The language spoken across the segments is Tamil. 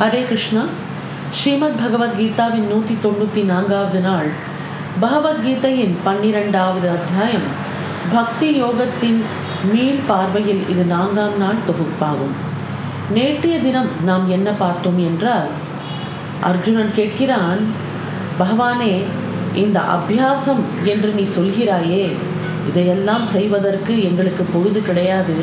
ஹரே கிருஷ்ணா. ஸ்ரீமத் பகவத்கீதாவின் நூற்றி தொண்ணூற்றி நான்காவது நாள். பகவத்கீதையின் பன்னிரெண்டாவது அத்தியாயம். பக்தி யோகத்தின் மீள் பார்வையில் இது நான்காம் நாள் தொகுப்பாகும். நேற்றைய தினம் நாம் என்ன பார்த்தோம் என்றால் அர்ஜுனன் கேட்கிறான் பகவானே இந்த அபியாசம் என்று நீ சொல்கிறாயே இதையெல்லாம் செய்வதற்கு எங்களுக்கு பொழுது கிடையாது.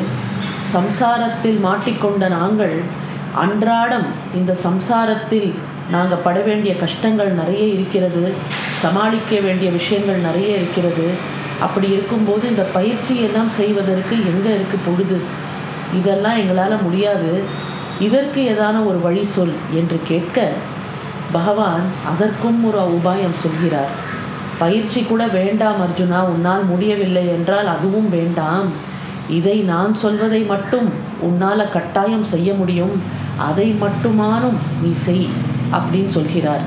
சம்சாரத்தில் மாட்டிக்கொண்ட நாங்கள் அன்றாடம் இந்த சம்சாரத்தில் நாங்கள் பட வேண்டிய கஷ்டங்கள் நிறைய இருக்கிறது சமாளிக்க வேண்டிய விஷயங்கள் நிறைய இருக்கிறது. அப்படி இருக்கும்போது இந்த பயிற்சியெல்லாம் செய்வதற்கு எங்கே இருக்குது பொழுது? இதெல்லாம் எங்களால் முடியாது. இதற்கு ஏதான ஒரு வழி சொல் என்று கேட்க பகவான் அதற்கும் ஒரு உபாயம் சொல்கிறார். பயிற்சி கூட வேண்டாம் அர்ஜுனா உன்னால் முடியவில்லை என்றால் அதுவும் வேண்டாம். இதை நான் சொல்வதை மட்டும் உன்னால் கட்டாயம் செய்ய முடியும். அதை மட்டுமானும் நீ செய் அப்படின்னு சொல்கிறார்.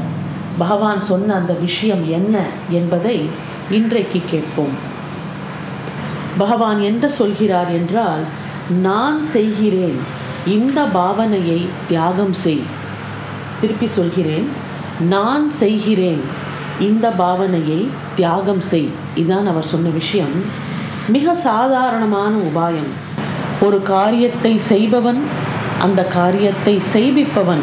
பகவான் சொன்ன அந்த விஷயம் என்ன என்பதை இன்றைக்கு கேட்போம். பகவான் என்ன சொல்கிறார் என்றால் நான் செய்கிறேன். இந்த பாவனையை தியாகம் செய். திருப்பி சொல்கிறேன் நான் செய்கிறேன். இந்த பாவனையை தியாகம் செய். இதான் அவர் சொன்ன விஷயம். மிக சாதாரணமான உபாயம். ஒரு காரியத்தை செய்பவன் அந்த காரியத்தை செய்விப்பவன்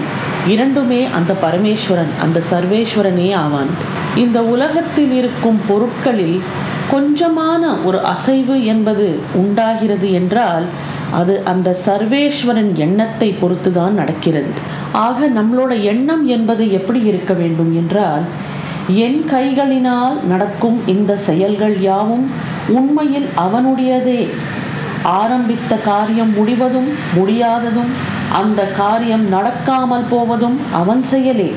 இரண்டுமே அந்த பரமேஸ்வரன் அந்த சர்வேஸ்வரனே ஆவான். இந்த உலகத்தில் இருக்கும் பொருட்களில் கொஞ்சமான ஒரு அசைவு என்பது உண்டாகிறது என்றால் அது அந்த சர்வேஸ்வரன் எண்ணத்தை பொறுத்து தான் நடக்கிறது. ஆக நம்மளோட எண்ணம் என்பது எப்படி இருக்க வேண்டும் என்றால் என் கைகளினால் நடக்கும் இந்த செயல்கள் யாவும் உண்மையில் அவனுடையதே. ஆரம்பித்த காரியம் முடிவதும் முடியாததும் அந்த காரியம் நடக்காமல் போவதும் அவன் செயலே.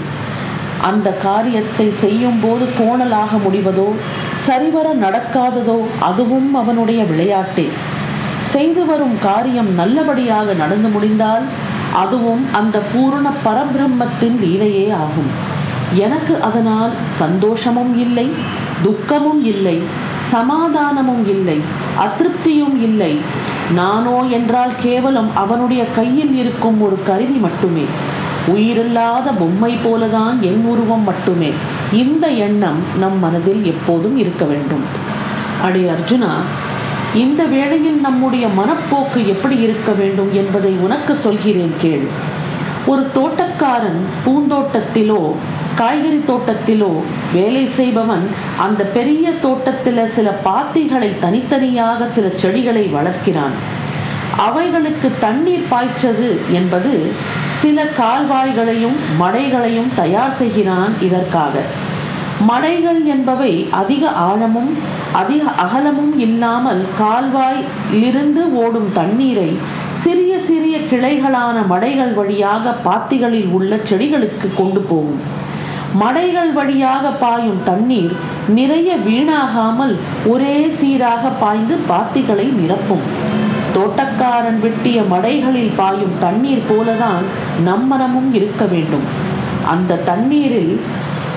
அந்த காரியத்தை செய்யும் போது கோணலாக முடிவதோ சரிவர நடக்காததோ அதுவும் அவனுடைய விளையாட்டே. செய்து வரும் காரியம் நல்லபடியாக நடந்து முடிந்தால் அதுவும் அந்த பூரண பரபிரம்மத்தின் லீலையே ஆகும். எனக்கு அதனால் சந்தோஷமும் இல்லை துக்கமும் இல்லை. சமாதானமும் இல்லை அதிருப்தியும் இல்லை. நானோ என்றால் கேவலம் அவனுடைய கையில் இருக்கும் ஒரு கருவி மட்டுமே. உயிரில்லாத பொம்மை போலதான் என் உருவம் மட்டுமே. இந்த எண்ணம் நம் மனதில் எப்போதும் இருக்க வேண்டும். அடே அர்ஜுனா இந்த வேளையில் நம்முடைய மனப்போக்கு எப்படி இருக்க வேண்டும் என்பதை உனக்கு சொல்கிறேன் கேள். ஒரு தோட்டக்காரன் பூந்தோட்டத்திலோ காய்கறி தோட்டத்திலோ வேலை செய்பவன் அந்த பெரிய தோட்டத்தில் சில பாத்திகளை தனித்தனியாக சில செடிகளை வளர்க்கிறான். அவைகளுக்கு தண்ணீர் பாய்ச்சது என்பது சில கால்வாய்களையும் மடைகளையும் தயார் செய்கிறான் இதற்காக. மடைகள் என்பவை அதிக ஆழமும் அதிக அகலமும் இல்லாமல் கால்வாயிலிருந்து ஓடும் தண்ணீரை சிறிய சிறிய கிளைகளான மடைகள் வழியாக பாத்திகளில் உள்ள செடிகளுக்கு கொண்டு போகும். மடைகள் வழியாக பாயும் தண்ணீர் நிறைய வீணாகாமல் ஒரே சீராக பாய்ந்து பாத்திகளை நிரப்பும். தோட்டக்காரன் வெட்டிய மடைகளில் பாயும் தண்ணீர் போலதான் நம்மனமும் இருக்க வேண்டும். அந்த தண்ணீரில்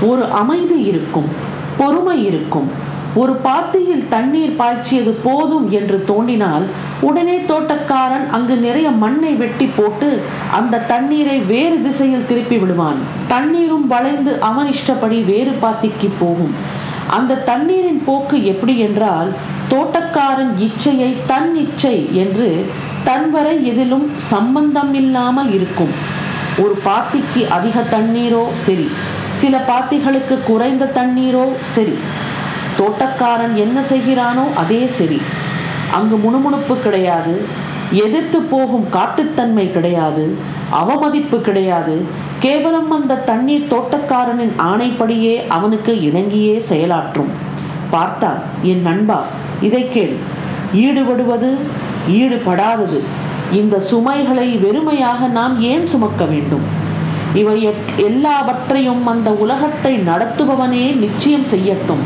ஒரு அமைதி இருக்கும் பொறுமை இருக்கும். ஒரு பாத்தியில் தண்ணீர் பாய்ச்சியது போதும் என்று தோண்டினால் உடனே தோட்டக்காரன் அங்கு நிறைய மண்ணை வெட்டி போட்டு அந்த தண்ணீரை வேறு திசையில் திருப்பி விடுவான். தண்ணீரும் வளைந்து அவன் இஷ்டப்படி வேறு பாத்திக்கு போகும். அந்த தண்ணீரின் போக்கு எப்படி என்றால் தோட்டக்காரன் இச்சையை தன் இச்சை என்று தன்வரை எதிலும் சம்பந்தம் இல்லாமல் இருக்கும். ஒரு பாத்திக்கு அதிக தண்ணீரோ சரி. சில பாத்திகளுக்கு குறைந்த தண்ணீரோ சரி. தோட்டக்காரன் என்ன செய்கிறானோ அதே சரி அங்கு முணுமுணுப்பு கிடையாது எதிர்த்து போகும் காட்டுத்தன்மை கிடையாது அவமதிப்பு கிடையாது. கேவலம் அந்த தண்ணீர் தோட்டக்காரனின் ஆணைப்படியே அவனுக்கு இணங்கியே செயலாற்றும். பார்த்தா என் நண்பா இதை கேள். ஈடுபடுவது ஈடுபடாதது. இந்த சுமைகளை வெறுமையாக நாம் ஏன் சுமக்க வேண்டும்? இவை எல்லாவற்றையும் அந்த உலகத்தை நடத்துபவனே நிச்சயம் செய்யட்டும்.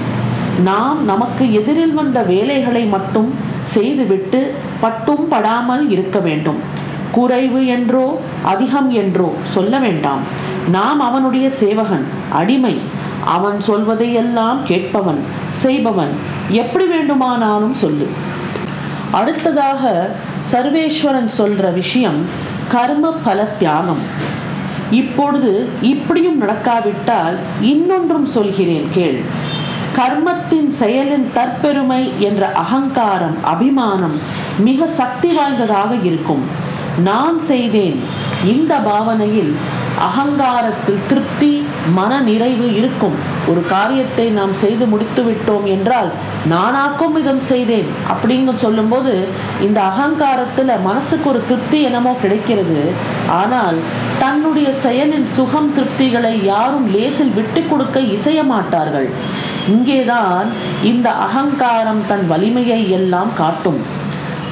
நாம் நமக்கு எதிரில் வந்த வேலைகளை மட்டும் செய்துவிட்டு பட்டும் படாமல் இருக்க வேண்டும். குறைவு என்றோ அதிகம் என்றோ சொல்ல வேண்டாம். நாம் அவனுடைய சேவகன் அடிமை. அவன் சொல்வதையெல்லாம் கேட்பவன் செய்பவன். எப்படி வேண்டுமானாலும் சொல்லு. அடுத்ததாக சர்வேஸ்வரன் சொல்ற விஷயம் கர்ம பல தியாகம். இப்பொழுது இப்படியும் நடக்காவிட்டால் இன்னொன்றும் சொல்கிறேன் கேள். கர்மத்தின் செயலின் தற்பெருமை என்ற அகங்காரம் அபிமானம் மிக சக்தி வாய்ந்ததாக இருக்கும். நான் செய்தேன். இந்த பாவனையில் அகங்காரத்தில் திருப்தி மன நிறைவு இருக்கும். ஒரு காரியத்தை நாம் செய்து முடித்து விட்டோம் என்றால் நானாக்கும் இதம் செய்தேன் அப்படின்னு சொல்லும்போது இந்த அகங்காரத்தில் மனசுக்கு ஒரு திருப்தி என்னமோ கிடைக்கிறது. ஆனால் தன்னுடைய செயலின் சுகம் திருப்திகளை யாரும் லேசில் விட்டு கொடுக்க இசைய மாட்டார்கள். இங்கேதான் இந்த அகங்காரம் தன் வலிமையை எல்லாம் காட்டும்.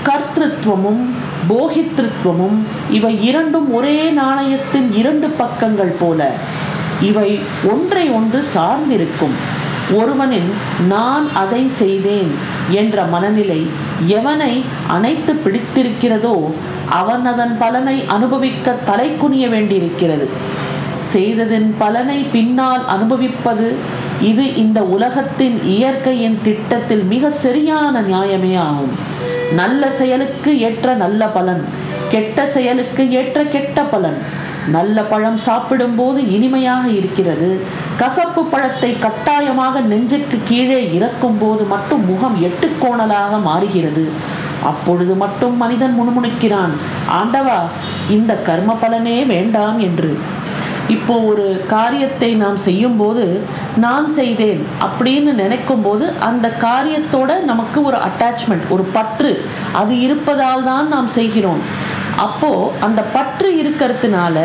கர்த்திருவமும் போகித்ருத்வமும் இவை இரண்டும் ஒரே நாணயத்தின் இரண்டு பக்கங்கள் போல. இவை ஒன்றை ஒன்று சார்ந்திருக்கும். ஒருவனின் நான் அதை செய்தேன் என்ற மனநிலை எவனை அணைத்து பிடித்திருக்கிறதோ அவன் அதன் பலனை அனுபவிக்க தலை குனிய வேண்டியிருக்கிறது. செய்ததின் பலனை பின்னால் அனுபவிப்பது இது இந்த உலகத்தின் இயற்கையின் திட்டத்தில் மிக சரியான நியாயமே ஆகும். நல்ல செயலுக்கு ஏற்ற நல்ல பலன் கெட்ட செயலுக்கு ஏற்ற கெட்ட பலன். நல்ல பழம் சாப்பிடும்போது இனிமையாக இருக்கிறது. கசப்பு பழத்தை கட்டாயமாக நெஞ்சுக்கு கீழே இறக்கும் போது மட்டும் முகம் எட்டுக்கோணலாக மாறுகிறது. அப்பொழுது மட்டும் மனிதன் முணுமுணுக்கிறான். ஆண்டவா இந்த கர்ம பலனே வேண்டாம் என்று. இப்போ ஒரு காரியத்தை நாம் செய்யும்போது நான் செய்தேன் அப்படின்னு நினைக்கும் போது அந்த காரியத்தோட நமக்கு ஒரு அட்டாச்மெண்ட் ஒரு பற்று அது இருப்பதால் தான் நாம் செய்கிறோம். அப்போ அந்த பற்று இருக்கிறதுனால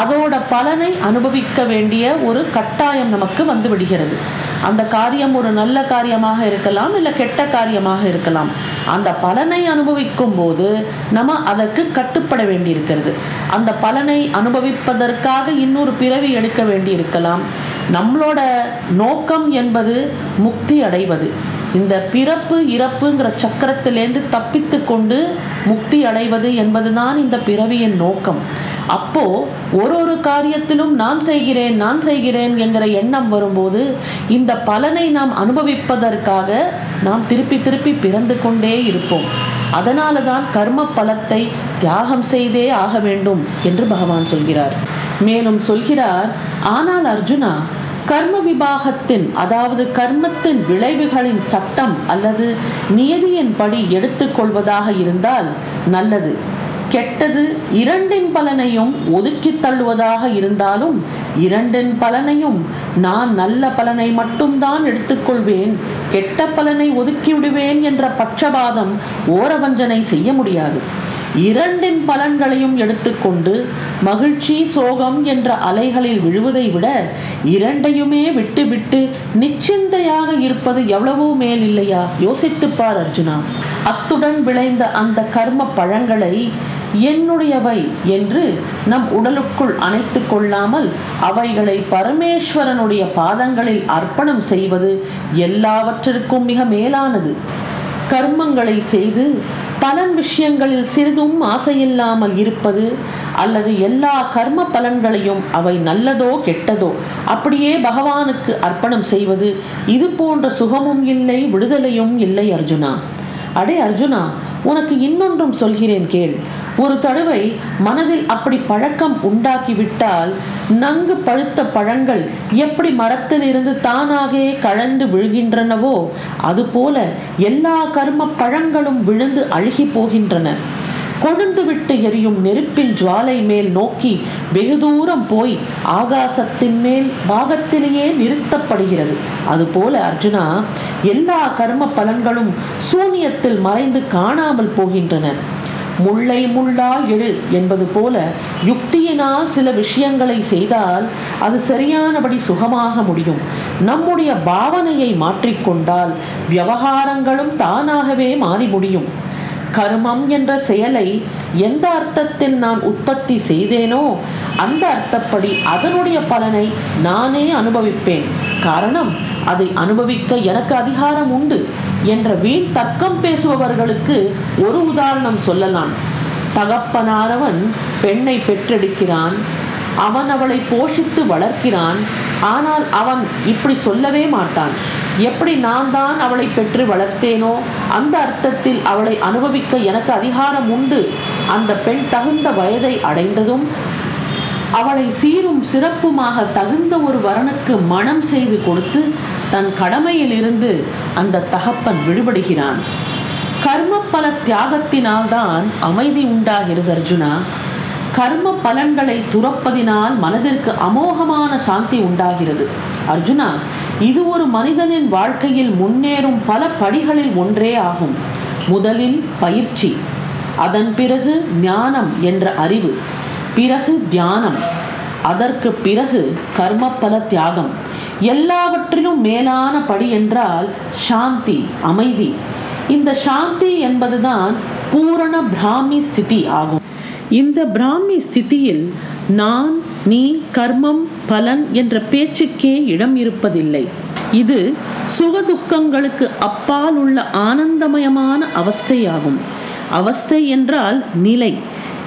அதோட பலனை அனுபவிக்க வேண்டிய ஒரு கட்டாயம் நமக்கு வந்து விடுகிறது அந்த காரியம் ஒரு நல்ல காரியமாக இருக்கலாம் இல்லை கெட்ட காரியமாக இருக்கலாம். அந்த பலனை அனுபவிக்கும் போது நம்ம அதற்கு கட்டுப்பட வேண்டியிருக்கிறது. அந்த பலனை அனுபவிப்பதற்காக இன்னொரு பிறவி எடுக்க வேண்டி இருக்கலாம் நம்மளோட நோக்கம் என்பது முக்தி அடைவது. இந்த பிறப்பு இறப்புங்கிற சக்கரத்திலேருந்து தப்பித்து கொண்டு முக்தி அடைவது என்பதுதான் இந்த பிறவியின் நோக்கம். அப்போ ஒரு ஒரு காரியத்திலும் நான் செய்கிறேன் நான் செய்கிறேன் என்கிற எண்ணம் வரும்போது இந்த பலனை நாம் அனுபவிப்பதற்காக நாம் திருப்பி திருப்பி பிறந்து கொண்டே இருப்போம். அதனால தான் கர்ம பலத்தை தியாகம் செய்தே ஆக வேண்டும் என்று பகவான் சொல்கிறார். மேலும் சொல்கிறார் ஆனால் அர்ஜுனா கர்ம விபாகத்தின் அதாவது கர்மத்தின் விளைவுகளின் சட்டம் அல்லது நியதியின் படி எடுத்துக்கொள்வதாக இருந்தால் நல்லது. கெட்டது இரண்டின் பலனையும் ஒதுக்கி தள்ளுவதாக இருந்தாலும் இரண்டின் பலனையும் நான் நல்ல பலனை மட்டும்தான் எடுத்துக்கொள்வேன் கெட்ட பலனை ஒதுக்கிவிடுவேன் என்ற பட்சபாதம் ஓரவஞ்சனை செய்ய முடியாது. இரண்டின் பலன்களையும் எடுத்துக்கொண்டு மகிழ்ச்சி சோகம் என்ற அலைகளில் விழுவதை விட இரண்டையுமே விட்டுவிட்டு நிச்சிந்தையாக இருப்பது எவ்வளவோ மேல் இல்லையா யோசித்துப்பார் அர்ஜுனா. அத்துடன் விளைந்த அந்த கர்ம பழங்களை என்னுடையவை என்று நம் உடலுக்குள் அணைத்து கொள்ளாமல் அவைகளை பரமேஸ்வரனுடைய பாதங்களில் அர்ப்பணம் செய்வது எல்லாவற்றிற்கும் மிக மேலானது. கர்மங்களை செய்து பலன் விஷயங்களில் சிறிதும் ஆசையில்லாமல் இருப்பது அல்லது எல்லா கர்ம பலன்களையும் அவை நல்லதோ கெட்டதோ அப்படியே பகவானுக்கு அர்ப்பணம் செய்வது இது போன்ற சுகமும் இல்லை விடுதலையும் இல்லை அர்ஜுனா. அடே அர்ஜுனா உனக்கு இன்னொன்றும் சொல்கிறேன் கேள். ஒரு தடவை மனதில் அப்படி பழக்கம் உண்டாக்கிவிட்டால் நன்கு பழுத்த பழங்கள் எப்படி மரத்தில் இருந்து தானாகவே கழந்து விழுகின்றனவோ அதுபோல எல்லா கர்ம பழங்களும் விழுந்து அழுகி போகின்றன. கொழுந்து விட்டு எரியும் நெருப்பின் ஜுவாலை மேல் நோக்கி வெகு தூரம் போய் ஆகாசத்தின் மேல் பாகத்திலேயே நிறுத்தப்படுகிறது. அதுபோல அர்ஜுனா எல்லா கர்ம பலன்களும் சூனியத்தில் மறைந்து காணாமல் போகின்றன. முள்ளை முள்ளால் எழு என்பது போல யுக்தியினால் சில விஷயங்களை செய்தால் அது சரியானபடி சுகமாக முடியும். நம்முடைய பாவனையை மாற்றிக்கொண்டால் விவகாரங்களும் தானாகவே மாறி முடியும். கர்மம் என்ற செயலை எந்த அர்த்தத்தில் நான் உற்பத்தி செய்தேனோ அந்த அர்த்தப்படி அதனுடைய பலனை நானே அனுபவிப்பேன். காரணம் அதை அனுபவிக்க எனக்கு அதிகாரம் உண்டு என்ற வீண் தர்க்கம் பேசுபவர்களுக்கு ஒரு உதாரணம் சொல்லலாம். தகப்பனானவன் பெண்ணை பெற்றெடுக்கிறான் அவன் அவளை போஷித்து வளர்க்கிறான் ஆனால் அவன் இப்படி சொல்லவே மாட்டான். எப்படி நான் தான் அவளை பெற்று வளர்த்தேனோ அந்த அர்த்தத்தில் அவளை அனுபவிக்க எனக்கு அதிகாரம் உண்டு. அந்த பெண் தகுந்த வயதை அடைந்ததும் அவளை சீரும் சிறப்புமாக தகுந்த ஒரு வரனுக்கு மனம் செய்து கொடுத்து தன் கடமையில் இருந்து அந்த தகப்பன் விடுபடுகிறான். கர்ம பல தியாகத்தினால்தான் அமைதி உண்டாகிறது அர்ஜுனா. கர்ம பலன்களை துறப்பதினால் மனதிற்கு அமோகமான சாந்தி உண்டாகிறது. அர்ஜுனா இது ஒரு மனிதனின் வாழ்க்கையில் முன்னேறும் பல படிகளில் ஒன்றே ஆகும். முதலில் பயிற்சி அதன் பிறகு ஞானம் என்ற அறிவு. பிறகு தியானம். அதற்கு பிறகு கர்மபல தியாகம் எல்லாவற்றிலும் மேலான படி என்றால் சாந்தி அமைதி. இந்த சாந்தி என்பதுதான் பூரண பிராமி ஸ்திதி ஆகும். இந்த பிராமி ஸ்திதியில் நான் நீ கர்மம் பலன் என்ற பேச்சுக்கே இடம் இருப்பதில்லை. இது சுகதுக்கங்களுக்கு அப்பால் உள்ள ஆனந்தமயமான அவஸ்தையாகும். அவஸ்தை என்றால் நிலை.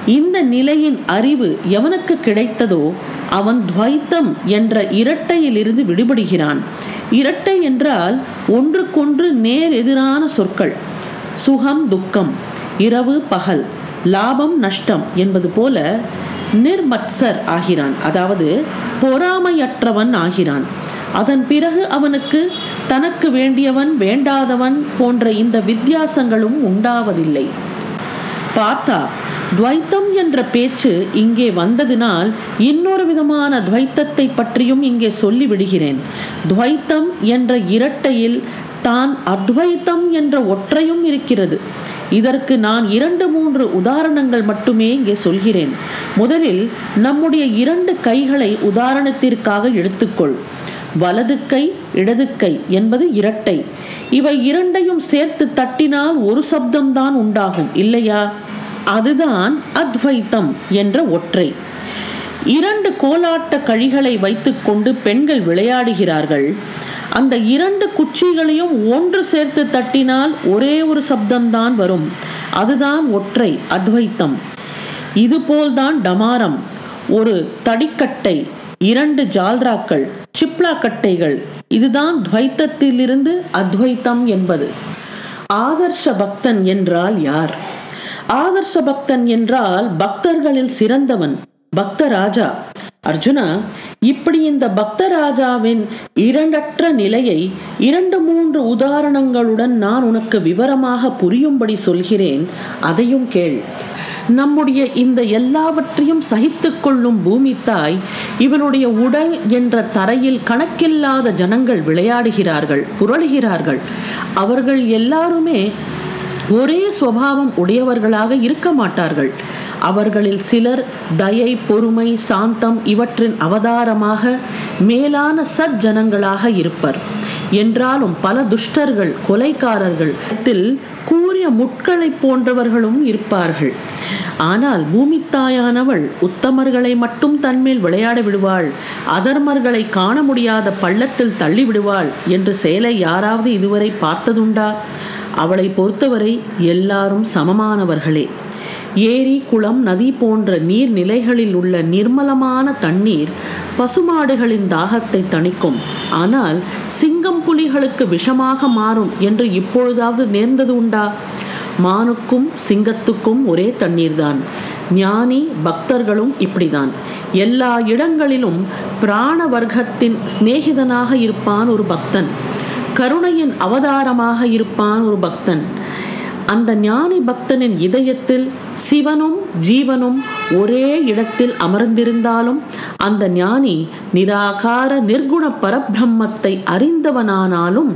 இந்த நிலையின் அறிவு எவனுக்கு கிடைத்ததோ அவன் துவைத்தம் என்ற இரட்டையிலிருந்து விடுபடுகிறான். இரட்டை என்றால் ஒன்றுக்கொன்று நேர் எதிரான சொற்கள். சுகம் துக்கம் இரவு பகல் லாபம் நஷ்டம் என்பது போல நிர்மத்சர் ஆகிறான். அதாவது பொறாமையற்றவன் ஆகிறான். அதன் பிறகு அவனுக்கு தனக்கு வேண்டியவன் வேண்டாதவன் போன்ற இந்த வித்தியாசங்களும் உண்டாவதில்லை. பார்த்தா துவைத்தம் என்ற பேச்சு இங்கே வந்ததினால் இன்னொரு விதமான துவைத்தத்தை பற்றியும் இங்கே சொல்லிவிடுகிறேன். துவைத்தம் என்ற இரட்டையில் தான் அத்வைத்தம் என்ற ஒற்றையும் இருக்கிறது. இதற்கு நான் இரண்டு மூன்று உதாரணங்கள் மட்டுமே இங்கே சொல்கிறேன். முதலில் நம்முடைய இரண்டு கைகளை உதாரணத்திற்காக எடுத்துக்கொள். வலது கை இடது கை என்பது இரட்டை. இவை இரண்டையும் சேர்த்து தட்டினால் ஒரு சப்தம்தான் உண்டாகும் இல்லையா? அதுதான் அத்வைத்தம் என்ற ஒற்றை. இரண்டு கோலாட்ட கழிகளை வைத்துக்கொண்டு பெண்கள் விளையாடுகிறார்கள். அந்த இரண்டு குச்சிகளையும் ஒன்று சேர்த்து தட்டினால் ஒரே ஒரு சப்தம்தான் வரும். அதுதான் ஒற்றை அத்வைத்தம். இதுபோல்தான் டமாரம். ஒரு தடிக்கட்டை இரண்டு ஜால்ராக்கள் சிப்லா கட்டைகள் இதுதான் துவைத்தத்திலிருந்து அத்வைத்தம் என்பது. ஆதர்ஷ பக்தன் என்றால் யார்? ஆதர்ஷ பக்தன் என்றால் பக்தர்களில் சிறந்தவன் பக்தராஜா. அர்ஜுனா இப்படி இந்த பக்தராஜாவின் இரண்டற்ற நிலையை இரண்டு மூன்று உதாரணங்களுடன் நான் உனக்கு விவரமாக புரியும்படி சொல்கிறேன் அதையும் கேள். நம்முடைய இந்த எல்லாவற்றையும் சகித்து கொள்ளும் பூமி தாய் இவனுடைய உடல் என்ற தரையில் கணக்கில்லாத ஜனங்கள் விளையாடுகிறார்கள் புரளுகிறார்கள். அவர்கள் எல்லாருமே ஒரே சுவாவம் உடையவர்களாக இருக்க மாட்டார்கள். அவர்களில் சிலர் தயை பொறுமை சாந்தம் இவற்றின் அவதாரமாக மேலான சஜ்ஜனங்களாக இருப்பர். என்றாலும் பல துஷ்டர்கள் கொலைக்காரர்கள் கூறிய முட்களை போன்றவர்களும் இருப்பார்கள். ஆனால் பூமித்தாயானவள் உத்தமர்களை மட்டும் தன்மேல் விளையாட விடுவாள். அதர்மர்களை காண முடியாத பள்ளத்தில் தள்ளி விடுவாள் என்று செயலை யாராவது இதுவரை பார்த்ததுண்டா? அவளை பொறுத்தவரை எல்லாரும் சமமானவர்களே. ஏரி குளம் நதி போன்ற நீர்நிலைகளில் உள்ள நிர்மலமான தண்ணீர் பசுமாடுகளின் தாகத்தை தணிக்கும். ஆனால் சிங்கம் புலிகளுக்கு விஷமாக மாறும் என்று இப்பொழுதாவது நேர்ந்தது உண்டா? மானுக்கும் சிங்கத்துக்கும் ஒரே தண்ணீர்தான். ஞானி பக்தர்களும் இப்படிதான். எல்லா இடங்களிலும் பிராண வர்க்கத்தின் சிநேகிதனாக இருப்பான் ஒரு பக்தன். கருணையின் அவதாரமாக இருப்பான் ஒரு பக்தன். அந்த ஞானி பக்தனின் இதயத்தில் சிவனும் ஜீவனும் ஒரே இடத்தில் அமர்ந்திருந்தாலும் அந்த ஞானி நிராகார நிர்குண பரபிரம்மத்தை அறிந்தவனானாலும்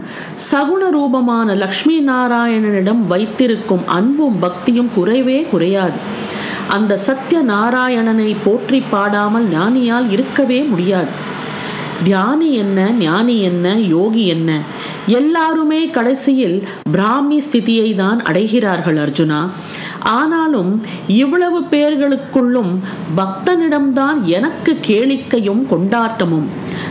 சகுண ரூபமான லக்ஷ்மி நாராயணனிடம் வைத்திருக்கும் அன்பும் பக்தியும் குறைவே குறையாது. அந்த சத்ய நாராயணனை போற்றி பாடாமல் ஞானியால் இருக்கவே முடியாது. தியானி என்ன ஞானி என்ன யோகி என்ன? எல்லாருமே கடைசியில் பிராமி ஸ்திதியை தான் அடைகிறார்கள் அர்ஜுனா. ஆனாலும் இவ்வளவு பேர்களுக்குள்ளும் பக்தனிடம்தான் எனக்கு கேளிக்கையும் கொண்டாட்டமும்.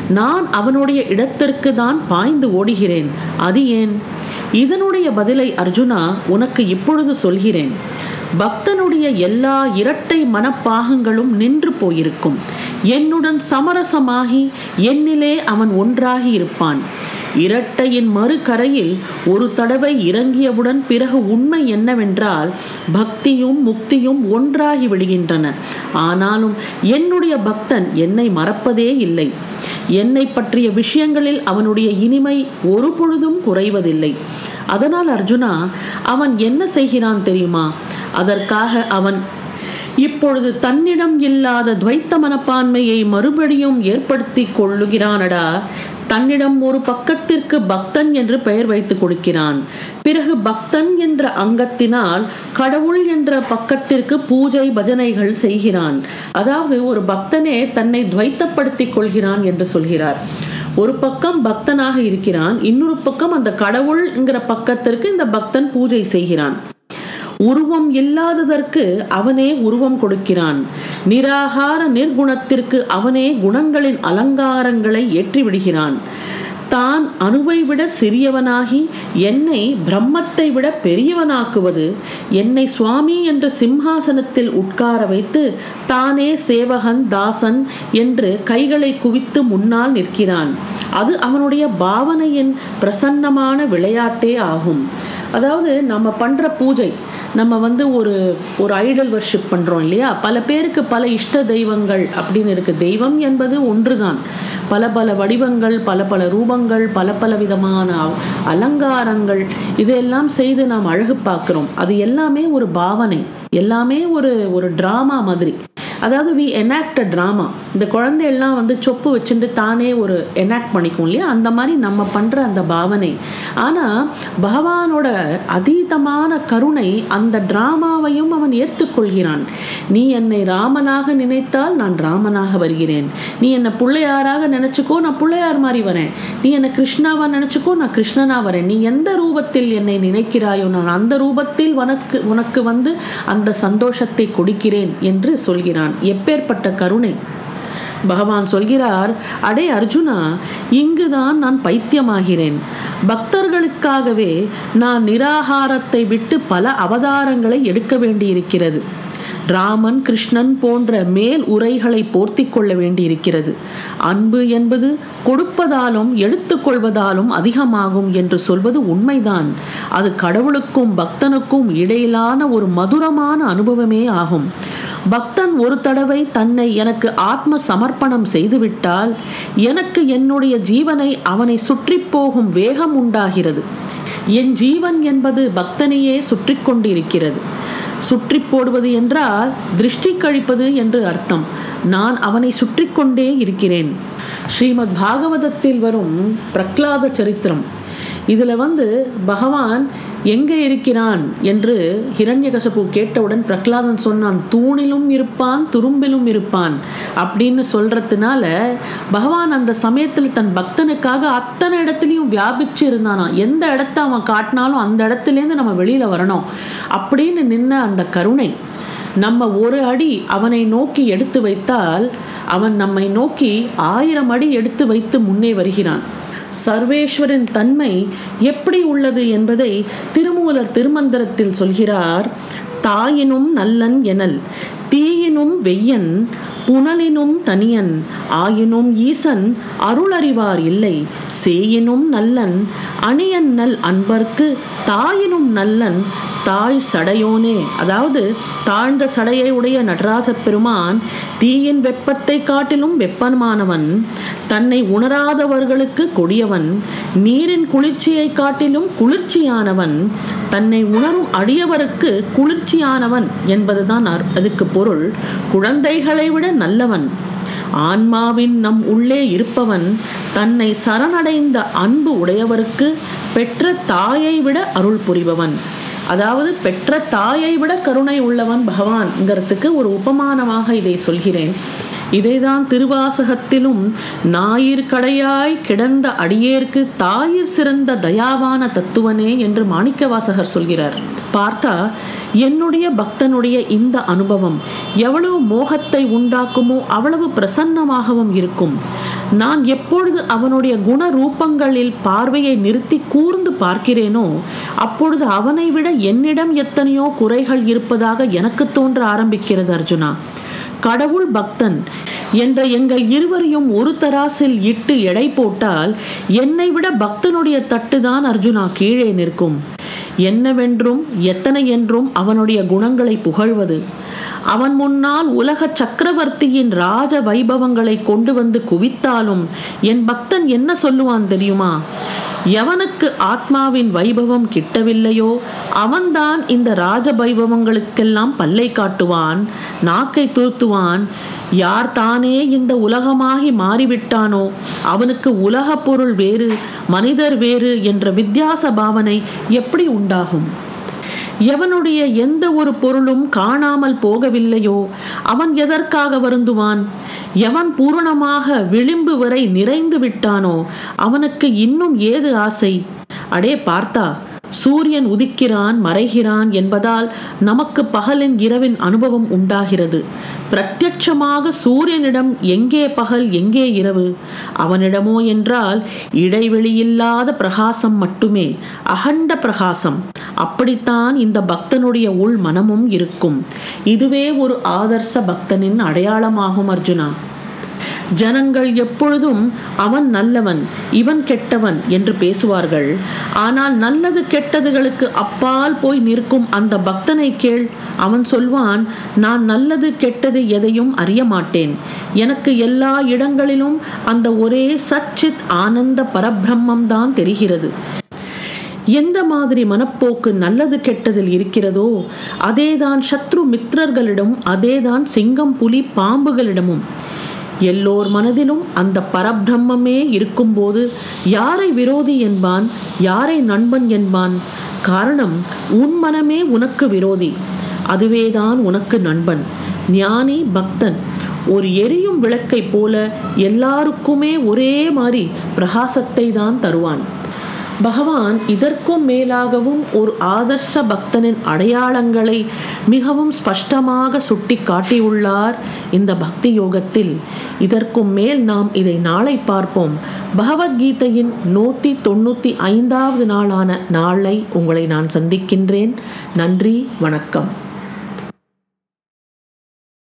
நான் அவனுடைய இடத்திற்கு தான் பாய்ந்து ஓடுகிறேன். அது ஏன்? இதனுடைய பதிலை அர்ஜுனா உனக்கு இப்பொழுது சொல்கிறேன். பக்தனுடைய எல்லா இரட்டை மனப்பாகங்களும் நின்று போயிருக்கும். என்னுடன் சமரசமாகி என்னிலே அவன் ஒன்றாகி இருப்பான். இரட்டையின் மறுகரையில் ஒரு தடவை இறங்கியவுடன் பிறகு உண்மை என்னவென்றால் பக்தியும் முக்தியும் ஒன்றாகி விடுகின்றன. ஆனாலும் என்னுடைய பக்தன் என்னை மறப்பதே இல்லை. என்னை பற்றிய விஷயங்களில் அவனுடைய இனிமை ஒரு பொழுதும் குறைவதில்லை. அதனால் அர்ஜுனா அவன் என்ன செய்கிறான் தெரியுமா? அதற்காக அவன் இப்பொழுது தன்னிடம் இல்லாத துவைத்த மனப்பான்மையை மறுபடியும் ஏற்படுத்தி கொள்ளுகிறானடா. தன்னிடம் ஒரு பக்கத்திற்கு பக்தன் என்று பெயர் வைத்து கொடுக்கிறான். பிறகு பக்தன் என்ற அங்கத்தினால் கடவுள் என்ற பக்கத்திற்கு பூஜை பஜனைகள் செய்கிறான். அதாவது ஒரு பக்தனே தன்னை துவைத்தப்படுத்திக் கொள்கிறான் என்று சொல்கிறார். ஒரு பக்கம் பக்தனாக இருக்கிறான் இன்னொரு பக்கம் அந்த கடவுள்ங்கிற பக்கத்திற்கு இந்த பக்தன் பூஜை செய்கிறான். உருவம் இல்லாததற்கு அவனே உருவம் கொடுக்கிறான். நிராகார நிர்குணத்திற்கு அவனே குணங்களின் அலங்காரங்களை ஏற்றிவிடுகிறான். தான் அணுவை விட சிறியவனாகி என்னை பிரம்மத்தை விட பெரியவனாக்குவது என்னை சுவாமி என்ற சிம்ஹாசனத்தில் உட்கார வைத்து தானே சேவகன் தாசன் என்று கைகளை குவித்து முன்னால் நிற்கிறான். அது அவனுடைய பாவனையின் பிரசன்னமான விளையாட்டே ஆகும். அதாவது நம்ம பண்ற பூஜை நம்ம வந்து ஒரு ஒரு ஐடல் வர்ஷிப் பண்ணுறோம் இல்லையா? பல பேருக்கு பல இஷ்ட தெய்வங்கள் அப்படின்னு இருக்குது தெய்வம் என்பது ஒன்றுதான். பல பல வடிவங்கள் பல பல ரூபங்கள் பல பல விதமான அலங்காரங்கள் இதையெல்லாம் செய்து நாம் அழகு பார்க்குறோம். அது எல்லாமே ஒரு பாவனை. எல்லாமே ஒரு ஒரு ட்ராமா மாதிரி. அதாவது வி எனாக்ட் அ ட்ராமா இந்த குழந்தையெல்லாம் வந்து சொப்பு வச்சுட்டு தானே ஒரு எனாக்ட் பண்ணிக்கும் இல்லையா? அந்த மாதிரி நம்ம பண்ணுற அந்த பாவனை. ஆனால் பகவானோட அதீதமான கருணை அந்த ட்ராமாவையும் அவன் ஏற்றுக்கொள்கிறான். நீ என்னை ராமனாக நினைத்தால் நான் ராமனாக வருகிறேன். நீ என்னை பிள்ளையாராக நினச்சிக்கோ நான் பிள்ளையார் மாதிரி வரேன். நீ என்னை கிருஷ்ணாவாக நினச்சிக்கோ நான் கிருஷ்ணனா வரேன். நீ எந்த ரூபத்தில் என்னை நினைக்கிறாயோ நான் அந்த ரூபத்தில் உனக்கு உனக்கு வந்து அந்த சந்தோஷத்தை கொடுக்கிறேன் என்று சொல்கிறான். எப்பேற்பட்ட கருணை. பகவான் சொல்கிறார் அடே அர்ஜுனா இங்குதான் நான் பைத்தியமாகிறேன். பக்தர்களுக்காகவே நான் நிராகாரத்தை விட்டு பல அவதாரங்களை எடுக்க வேண்டியிருக்கிறது. ராமன் கிருஷ்ணன் போன்ற மேல் உரைகளை போர்த்தி கொள்ள வேண்டியிருக்கிறது. அன்பு என்பது கொடுப்பதாலும் எடுத்துக்கொள்வதாலும் அதிகமாகும் என்று சொல்வது உண்மைதான். அது கடவுளுக்கும் பக்தனுக்கும் இடையிலான ஒரு மதுரமான அனுபவமே ஆகும். பக்தன் ஒரு தடவை தன்னை எனக்கு ஆத்ம சமர்ப்பணம் செய்துவிட்டால் எனக்கு என்னுடைய ஜீவனை அவனை சுற்றி போகும் வேகம் உண்டாகிறது. என் ஜீவன் என்பது பக்தனையே சுற்றி கொண்டிருக்கிறது. சுற்றி போடுவது என்றால் திருஷ்டி கழிப்பது என்று அர்த்தம். நான் அவனை சுற்றி கொண்டே இருக்கிறேன். ஸ்ரீமத் பாகவதத்தில் வரும் பிரக்லாத சரித்திரம். இதில் வந்து பகவான் எங்கே இருக்கிறான் என்று ஹிரண்யகசபு கேட்டவுடன் பிரகலாதன் சொன்னான் தூணிலும் இருப்பான் துரும்பிலும் இருப்பான் அப்படின்னு சொல்றதுனால பகவான் அந்த சமயத்தில் தன் பக்தனுக்காக அத்தனை இடத்துலையும் வியாபிச்சு இருந்தானா எந்த இடத்த அவன் காட்டினாலும் அந்த இடத்துலேருந்து நம்ம வெளியில வரணும் அப்படின்னு நின்ன அந்த கருணை. நம்ம ஒரு அடி அவனை நோக்கி எடுத்து வைத்தால் அவன் நம்மை நோக்கி ஆயிரம் அடி எடுத்து வைத்து முன்னே வருகிறான். சர்வேஸ்வரின் தன்மை எப்படி உள்ளது என்பதை திருமூலர் திருமந்திரத்தில் சொல்கிறார். தாயினும் நல்லன் எனல். தீயினும் வெய்யன் புனலினும் தனியன் ஆயினும் ஈசன் அருளறிவார் இல்லை. சேயினும் நல்லன் அணியன் நல் அன்பர்க்கு தாயினும் நல்லன் தாழ் சடையோனே. அதாவது தாழ்ந்த சடையை உடைய நடராச பெருமான் தீயின் வெப்பத்தை காட்டிலும் வெப்பமானவன் தன்னை உணராதவர்களுக்கு கொடியவன் நீரின் குளிர்ச்சியை காட்டிலும் குளிர்ச்சியானவன் தன்னை உணரும் அடியவருக்கு குளிர்ச்சியானவன் என்பதுதான் அதுக்கு பொருள் குழந்தைகளை விட நல்லவன். ஆன்மாவின் நம் உள்ளே இருப்பவன் தன்னை சரணடைந்த அன்பு உடையவருக்கு பெற்ற தாயை விட அருள் புரிபவன். அதாவது பெற்ற தாயை விட கருணை உள்ளவன் பகவான்ங்கிறதுக்கு ஒரு உபமானமாக இதை சொல்கிறேன். இதைதான் திருவாசகத்திலும் ஞாயிற் கடையாய் கிடந்த அடியேற்கு தாயிற் சிறந்த தயாவான தத்துவனே என்று மாணிக்க வாசகர் சொல்கிறார். பார்த்தா என்னுடைய பக்தனுடைய இந்த அனுபவம் எவ்வளவு மோகத்தை உண்டாக்குமோ அவ்வளவு பிரசன்னமாகவும் இருக்கும். நான் எப்பொழுது அவனுடைய குண ரூபங்களில் பார்வையை நிறுத்தி கூர்ந்து பார்க்கிறேனோ அப்பொழுது அவனை விட என்னிடம் எத்தனையோ குறைகள் இருப்பதாக எனக்கு தோன்ற ஆரம்பிக்கிறது அர்ஜுனா. கடவுள் பக்தன் என்ற எங்கள் இருவரையும் ஒரு தராசில் இட்டு எடை போட்டால் என்னை விட பக்தனுடைய தட்டுதான் அர்ஜுனா கீழே நிற்கும். என்னவென்றும் எத்தனை என்றும் அவனுடைய குணங்களை புகழ்வது. அவன் முன்னால் உலக சக்கரவர்த்தியின் ராஜ வைபவங்களை கொண்டு வந்து குவித்தாலும் என் பக்தன் என்ன சொல்லுவான் தெரியுமா? எவனுக்கு ஆத்மாவின் வைபவம் கிட்டவில்லையோ? அவன்தான் இந்த ராஜ வைபவங்களுக்கெல்லாம் பல்லை காட்டுவான் நாக்கை தூத்துவான். யார் தானே இந்த உலகமாகி மாறிவிட்டானோ? அவனுக்கு உலக பொருள் வேறு மனிதர் வேறு என்ற வித்தியாச பாவனை எப்படி உண்டாகும்? எவனுடைய எந்த ஒரு பொருளும் காணாமல் போகவில்லையோ அவன் எதற்காக வருந்துவான்? எவன் பூரணமாக விளிம்பு வரை நிறைந்து விட்டானோ அவனுக்கு இன்னும் ஏது ஆசை? அடே பார்த்தா சூரியன் உதிக்கிறான் மறைகிறான் என்பதால் நமக்கு பகலின் இரவின் அனுபவம் உண்டாகிறது. பிரத்யட்சமாக சூரியனிடம் எங்கே பகல் எங்கே இரவு? அவனிடமோ என்றால் இடைவெளியில்லாத பிரகாசம் மட்டுமே அகண்ட பிரகாசம். அப்படித்தான் இந்த பக்தனுடைய உள் மனமும் இருக்கும். இதுவே ஒரு ஆதர்ச பக்தனின் அடையாளமாகும் அர்ஜுனா. ஜனங்கள் எப்பொழுதும் அவன் நல்லவன் இவன் கெட்டவன் என்று பேசுவார்கள். ஆனால் நல்லது கெட்டதுகளுக்கு அப்பால் போய் நிற்கும் அந்த பக்தனை கேள். அவன் சொல்வான் நான் நல்லது கெட்டது எதையும் அறிய மாட்டேன் எனக்கு எல்லா இடங்களிலும் அந்த ஒரே சச்சித் ஆனந்த பரபிரம்மம் தான் தெரிகிறது. எந்த மாதிரி மனப்போக்கு நல்லது கெட்டதில் இருக்கிறதோ அதேதான் சத்ரு மித்ரர்களிடம் அதேதான் சிங்கம் புலி பாம்புகளிடமும். எல்லோர் மனதிலும் அந்த பரபிரம்மே இருக்கும்போது யாரை விரோதி என்பான் யாரை நண்பன் என்பான்? காரணம் உன் மனமே உனக்கு விரோதி. அதுவேதான் உனக்கு நண்பன். ஞானி பக்தன். ஒரு எரியும் விளக்கை போல எல்லாருக்குமே ஒரே மாதிரி பிரகாசத்தை தான் தருவான். பகவான் இதற்கும் மேலாகவும் ஒரு ஆதர்ஷ பக்தனின் அடையாளங்களை மிகவும் ஸ்பஷ்டமாக சுட்டி காட்டியுள்ளார் இந்த பக்தி யோகத்தில். இதற்கும் மேல் நாம் இதை நாளை பார்ப்போம். பகவத்கீதையின் நூற்றி தொண்ணூற்றி ஐந்தாவது நாளான நாளை உங்களை நான் சந்திக்கின்றேன். நன்றி வணக்கம்.